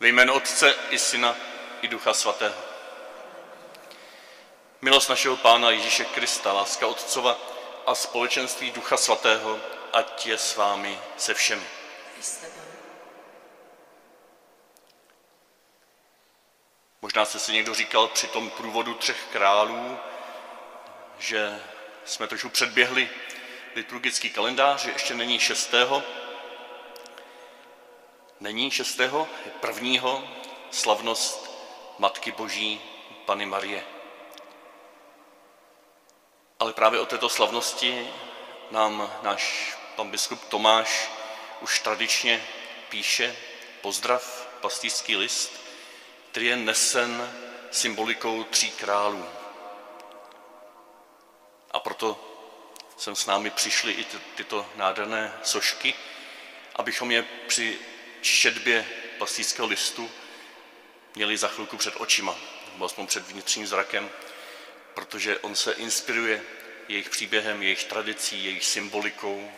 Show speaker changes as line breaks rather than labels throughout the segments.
jménu Otce i Syna i Ducha Svatého. Milost našeho Pána Ježíše Krista, láska Otcova a společenství Ducha Svatého, ať je s vámi se všemi. Možná jste si někdo říkal při tom průvodu třech králů, že jsme trošku předběhli liturgický kalendář, že ještě není šestého. Není šestého, je prvního slavnost Matky Boží Pany Marie. Ale právě o této slavnosti nám náš pan biskup Tomáš už tradičně píše pozdrav, pastýřský list, který je nesen symbolikou tří králů. A proto sem s námi přišly i tyto nádherné sošky, abychom je při četbě pastýřského listu měli za chvilku před očima, nebo aspoň před vnitřním zrakem, protože on se inspiruje jejich příběhem, jejich tradicí, jejich symbolikou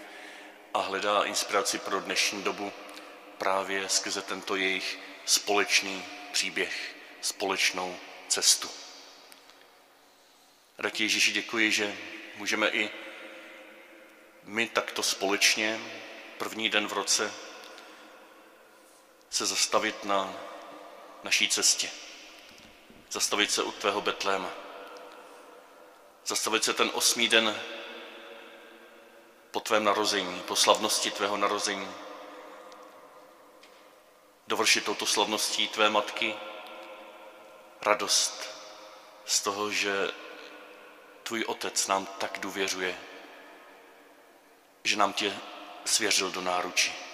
a hledá inspiraci pro dnešní dobu právě skrze tento jejich společný příběh, společnou cestu. Ratě Ježíši děkuji, že můžeme i my takto společně první den v roce se zastavit na naší cestě. Zastavit se u tvého Betléma. Zastavit se ten osmý den po tvém narození, po slavnosti tvého narození. Dovršit touto slavností tvé matky radost z toho, že tvůj otec nám tak důvěřuje, že nám tě svěřil do náručí.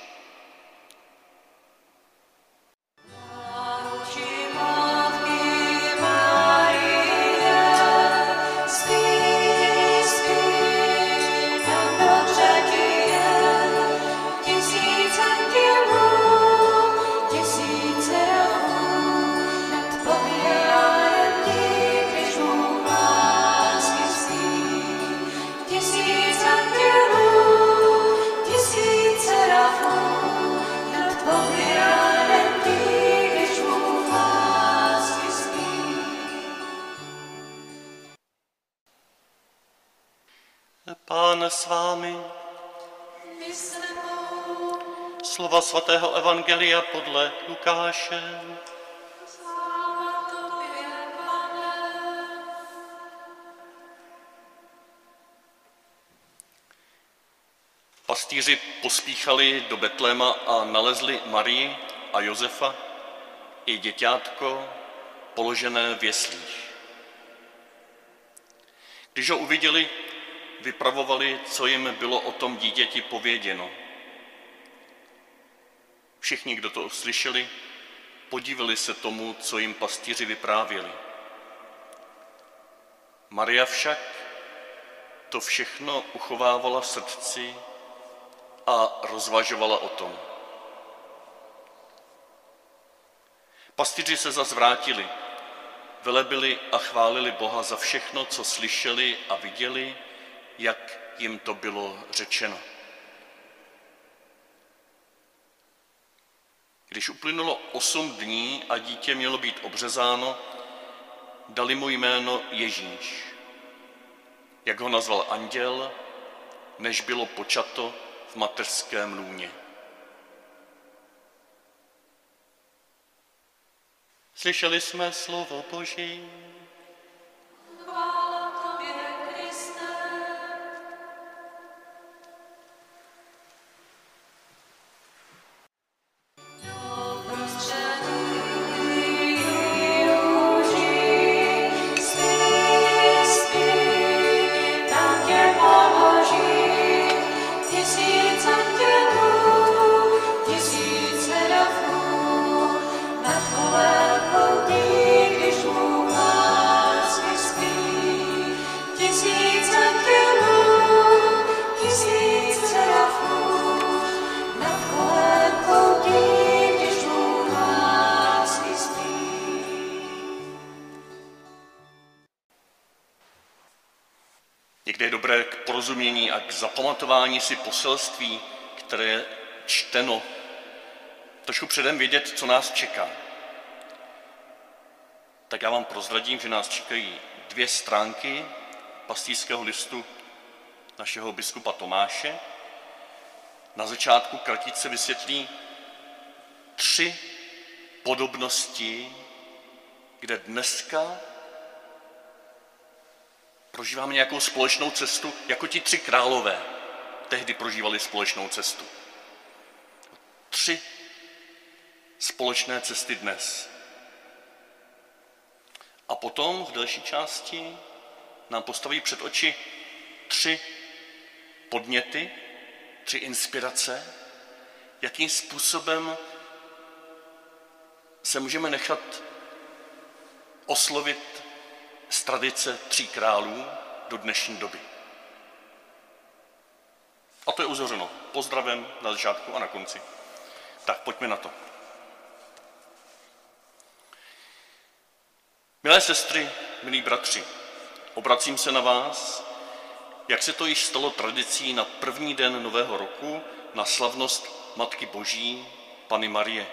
S vámi. Slova svatého Evangelia podle Lukáše. Pastýři pospíchali do Betléma a nalezli Marii a Josefa i děťátko položené v jeslích. Když ho uviděli, vypravovali, co jim bylo o tom dítěti pověděno. Všichni, kdo to slyšeli, podívali se tomu, co jim pastýři vyprávěli. Maria však to všechno uchovávala v srdci a rozvažovala o tom. Pastýři se zas vrátili, velebili a chválili Boha za všechno, co slyšeli a viděli, jak jim to bylo řečeno. Když uplynulo osm dní a dítě mělo být obřezáno, dali mu jméno Ježíš, jak ho nazval anděl, než bylo počato v mateřském lůně. Slyšeli jsme slovo Boží. Porozumění a k zapamatování si poselství, které je čteno, trošku předem vědět, co nás čeká. tak já vám prozradím, že nás čekají dvě stránky pastýřského listu našeho biskupa Tomáše. Na začátku kratice vysvětlí tři podobnosti, kde dneska prožíváme nějakou společnou cestu, jako ti tři králové tehdy prožívali společnou cestu. Tři společné cesty dnes. A potom v další části nám postaví před oči tři podněty, tři inspirace, jakým způsobem se můžeme nechat oslovit z tradice tří králů do dnešní doby. A to je uzavřeno pozdravem na začátku a na konci. Tak pojďme na to. Milé sestry, milí bratři, obracím se na vás, jak se to již stalo tradicí na první den Nového roku, na slavnost Matky Boží, Pany Marie,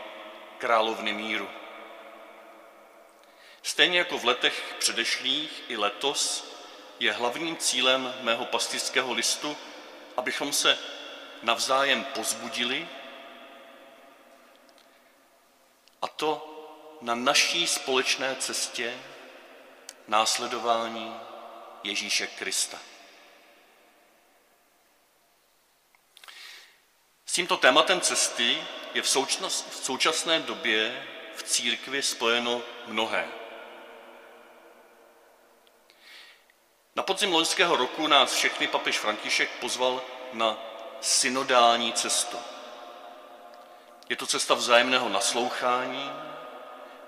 královny míru. Stejně jako v letech předešlých i letos je hlavním cílem mého pastického listu, abychom se navzájem pozbudili a to na naší společné cestě následování Ježíše Krista. S tímto tématem cesty je v současné době v církvi spojeno mnohé. Na podzim loňského roku nás všechny papež František pozval na synodální cestu. Je to cesta vzájemného naslouchání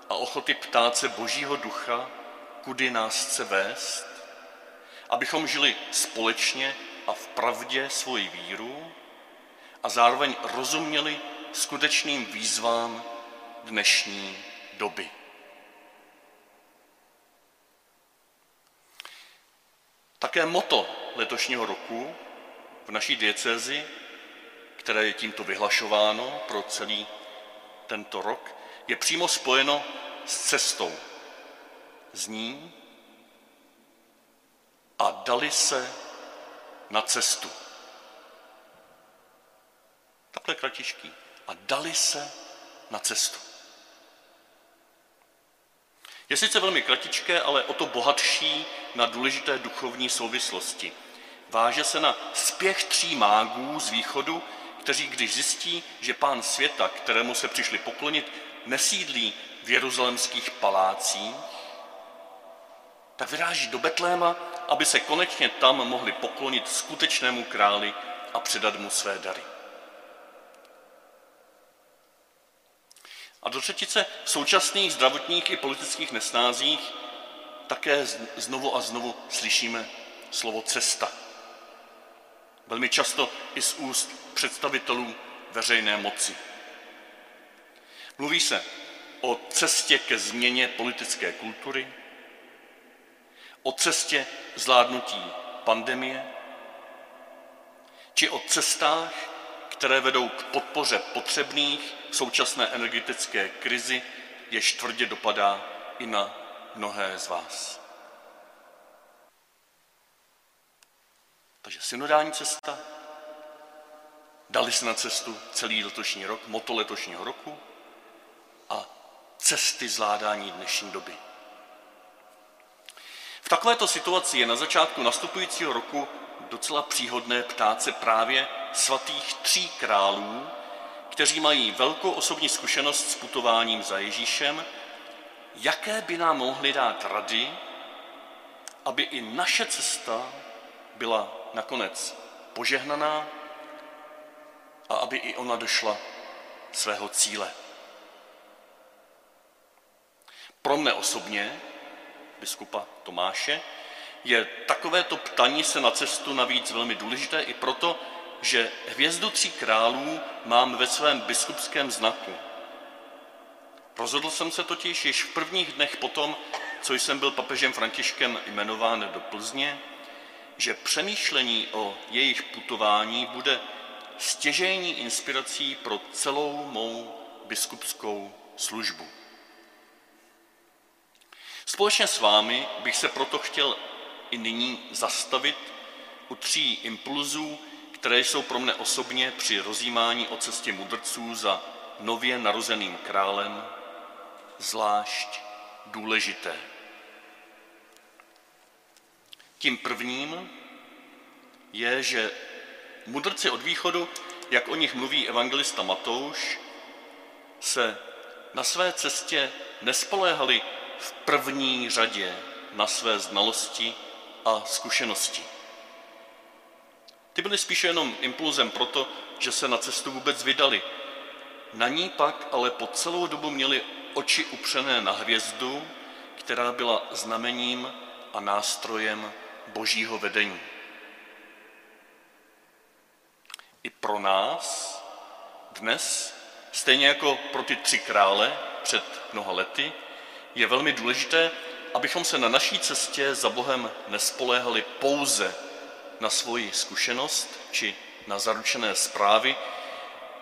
a ochoty ptát se Božího ducha, kudy nás chce vést, abychom žili společně a v pravdě svoji víru a zároveň rozuměli skutečným výzvám dnešní doby. Také moto letošního roku v naší diecézi, které je tímto vyhlašováno pro celý tento rok, je přímo spojeno s cestou. Zní a dali se na cestu. Takhle kratičký. A dali se na cestu. Je sice velmi kratičké, ale o to bohatší na důležité duchovní souvislosti. Váže se na spěch tří mágů z východu, kteří když zjistí, že pán světa, kterému se přišli poklonit, nesídlí v jeruzalemských palácích, tak vyráží do Betléma, aby se konečně tam mohli poklonit skutečnému králi a předat mu své dary. A do třetice v současných zdravotních i politických nesnázích také znovu a znovu slyšíme slovo cesta. Velmi často i z úst představitelů veřejné moci. Mluví se o cestě ke změně politické kultury, o cestě zvládnutí pandemie, či o cestách, které vedou k podpoře potřebných v současné energetické krizi, jež tvrdě dopadá i na mnohé z vás. Takže synodální cesta, dali se na cestu celý letošní rok, moto letošního roku a cesty zvládání dnešní doby. V takovéto situaci je na začátku nastupujícího roku docela příhodné ptát se právě svatých tří králů, kteří mají velkou osobní zkušenost s putováním za Ježíšem, jaké by nám mohli dát rady, aby i naše cesta byla nakonec požehnaná a aby i ona došla svého cíle. Pro mne osobně, biskupa Tomáše, je takovéto ptaní se na cestu navíc velmi důležité i proto, že hvězdu tří králů mám ve svém biskupském znaku. Rozhodl jsem se totiž již v prvních dnech potom, co jsem byl papežem Františkem jmenován do Plzně, že přemýšlení o jejich putování bude stěžejní inspirací pro celou mou biskupskou službu. Společně s vámi bych se proto chtěl i nyní zastavit u tří impulzů, které jsou pro mne osobně při rozjímání o cestě mudrců za nově narozeným králem zvlášť důležité. Tím prvním je, že mudrci od východu, jak o nich mluví evangelista Matouš, se na své cestě nespoléhali v první řadě na své znalosti a zkušenosti. Ty byly spíše jenom impulzem proto, že se na cestu vůbec vydali. Na ní pak ale po celou dobu měli oči upřené na hvězdu, která byla znamením a nástrojem božího vedení. I pro nás dnes, stejně jako pro ty tři krále před mnoha lety, je velmi důležité, abychom se na naší cestě za Bohem nespoléhali pouze na svoji zkušenost či na zaručené zprávy,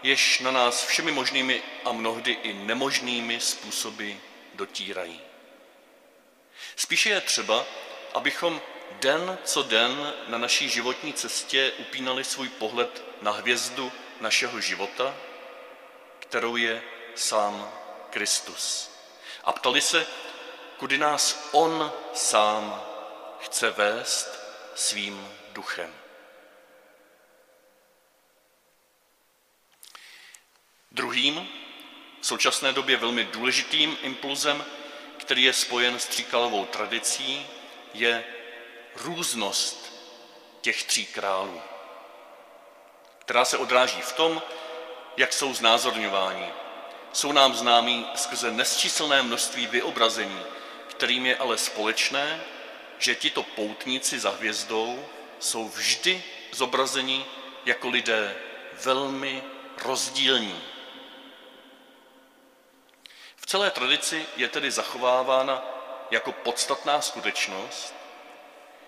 jež na nás všemi možnými a mnohdy i nemožnými způsoby dotírají. Spíše je třeba, abychom den co den na naší životní cestě upínali svůj pohled na hvězdu našeho života, kterou je sám Kristus. A ptali se, kudy nás On sám chce vést svým duchem. Druhým, v současné době velmi důležitým impulzem, který je spojen s tříkalovou tradicí, je různost těch tří králů, která se odráží v tom, jak jsou znázorňováni. Jsou nám známí skrze nesčíselné množství vyobrazení, kterým je ale společné, že tito poutníci za hvězdou jsou vždy zobrazeni jako lidé velmi rozdílní. Celé tradici je tedy zachovávána jako podstatná skutečnost,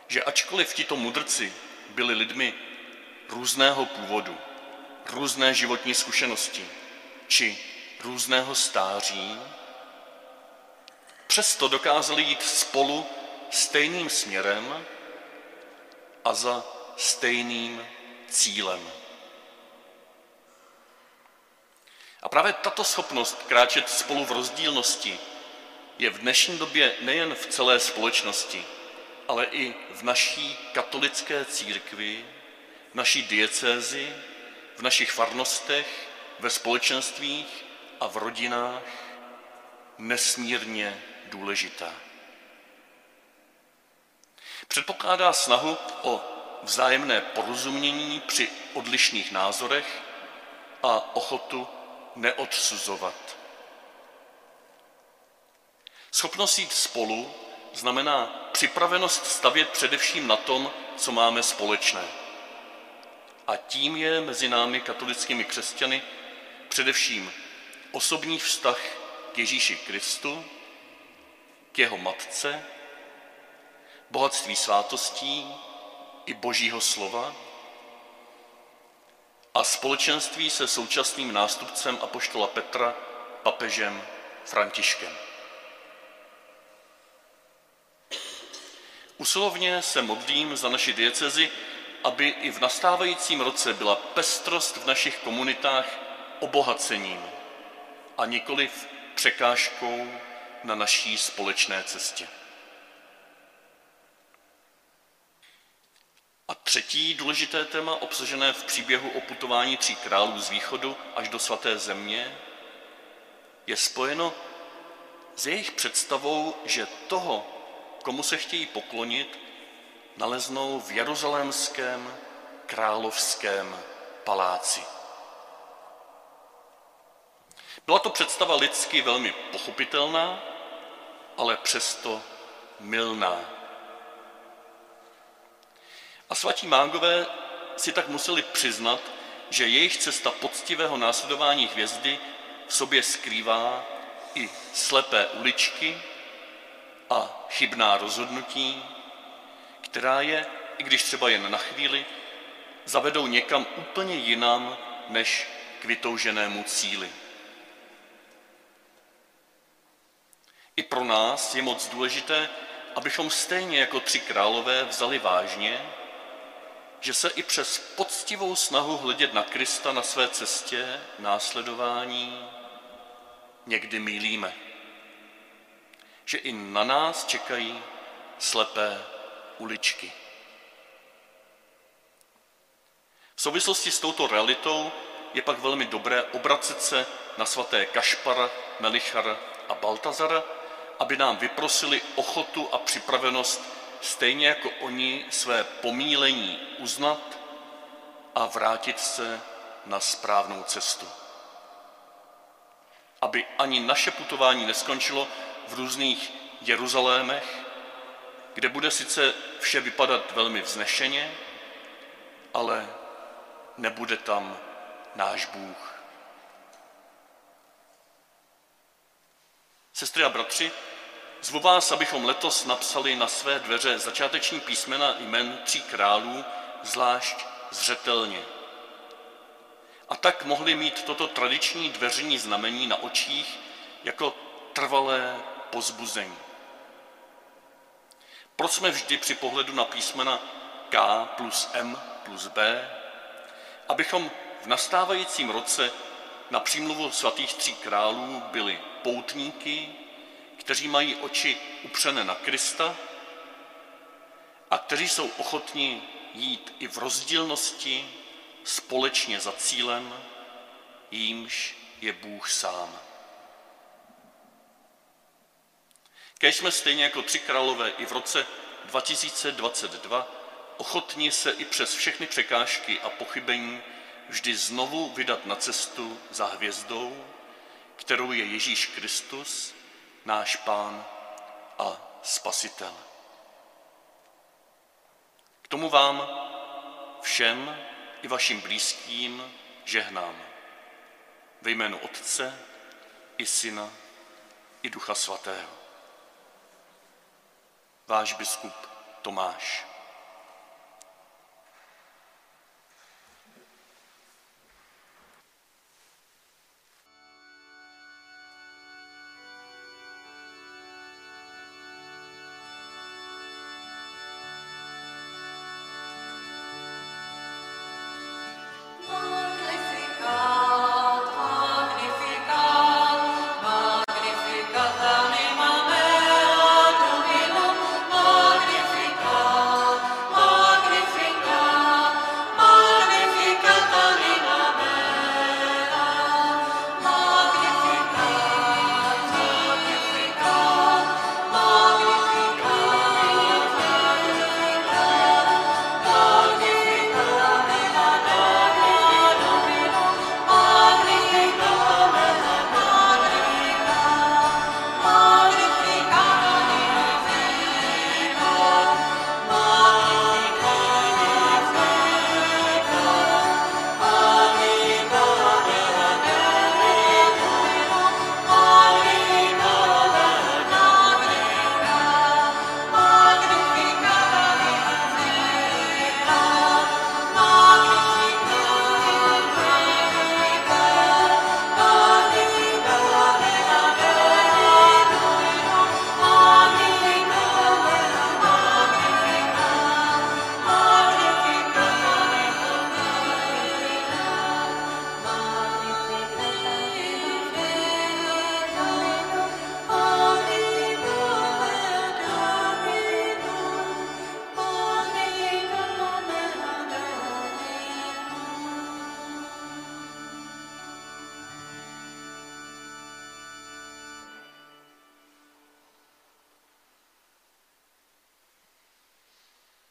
že ačkoliv tito mudrci byli lidmi různého původu, různé životní zkušenosti či různého stáří, přesto dokázali jít spolu stejným směrem a za stejným cílem. A právě tato schopnost kráčet spolu v rozdílnosti je v dnešní době nejen v celé společnosti, ale i v naší katolické církvi, v naší diecézi, v našich farnostech, ve společenstvích a v rodinách nesmírně důležitá. Předpokládá snahu o vzájemné porozumění při odlišných názorech a ochotu neodsuzovat. Schopnost jít spolu znamená připravenost stavět především na tom, co máme společné. A tím je mezi námi katolickými křesťany především osobní vztah k Ježíši Kristu, k jeho matce, bohatství svátostí i božího slova a společenství se současným nástupcem apoštola Petra, papežem Františkem. Usilovně se modlím za naši diecezi, aby i v nastávajícím roce byla pestrost v našich komunitách obohacením a nikoliv překážkou na naší společné cestě. A třetí důležité téma, obsažené v příběhu o putování tří králů z východu až do svaté země, je spojeno s jejich představou, že toho, komu se chtějí poklonit, naleznou v jeruzalémském královském paláci. Byla to představa lidsky velmi pochopitelná, ale přesto milná. A svatí mágové si tak museli přiznat, že jejich cesta poctivého následování hvězdy v sobě skrývá i slepé uličky a chybná rozhodnutí, která je, i když třeba jen na chvíli, zavedou někam úplně jinam než k vytouženému cíli. I pro nás je moc důležité, abychom stejně jako tři králové vzali vážně, že se i přes poctivou snahu hledět na Krista na své cestě následování někdy mýlíme. Že i na nás čekají slepé uličky. V souvislosti s touto realitou je pak velmi dobré obracet se na svaté Kašpara, Melichara a Baltazara, aby nám vyprosili ochotu a připravenost stejně jako oni své pomílení uznat a vrátit se na správnou cestu. Aby ani naše putování neskončilo v různých Jeruzalémech, kde bude sice vše vypadat velmi vznešeně, ale nebude tam náš Bůh. Sestry a bratři, zvu vás, abychom letos napsali na své dveře začáteční písmena jmen tří králů, zvlášť zřetelně. A tak mohli mít toto tradiční dveřní znamení na očích jako trvalé pozbuzení. Proč jsme vždy při pohledu na písmena K plus M plus B, abychom v nastávajícím roce na přímluvu svatých tří králů byli poutníky, kteří mají oči upřené na Krista a kteří jsou ochotni jít i v rozdílnosti společně za cílem, jímž je Bůh sám. Kež jsme stejně jako tři králové i v roce 2022 ochotni se i přes všechny překážky a pochybení vždy znovu vydat na cestu za hvězdou, kterou je Ježíš Kristus, náš Pán a Spasitel. K tomu vám všem i vašim blízkým žehnám. Ve jménu Otce i Syna i Ducha Svatého. Váš biskup Tomáš.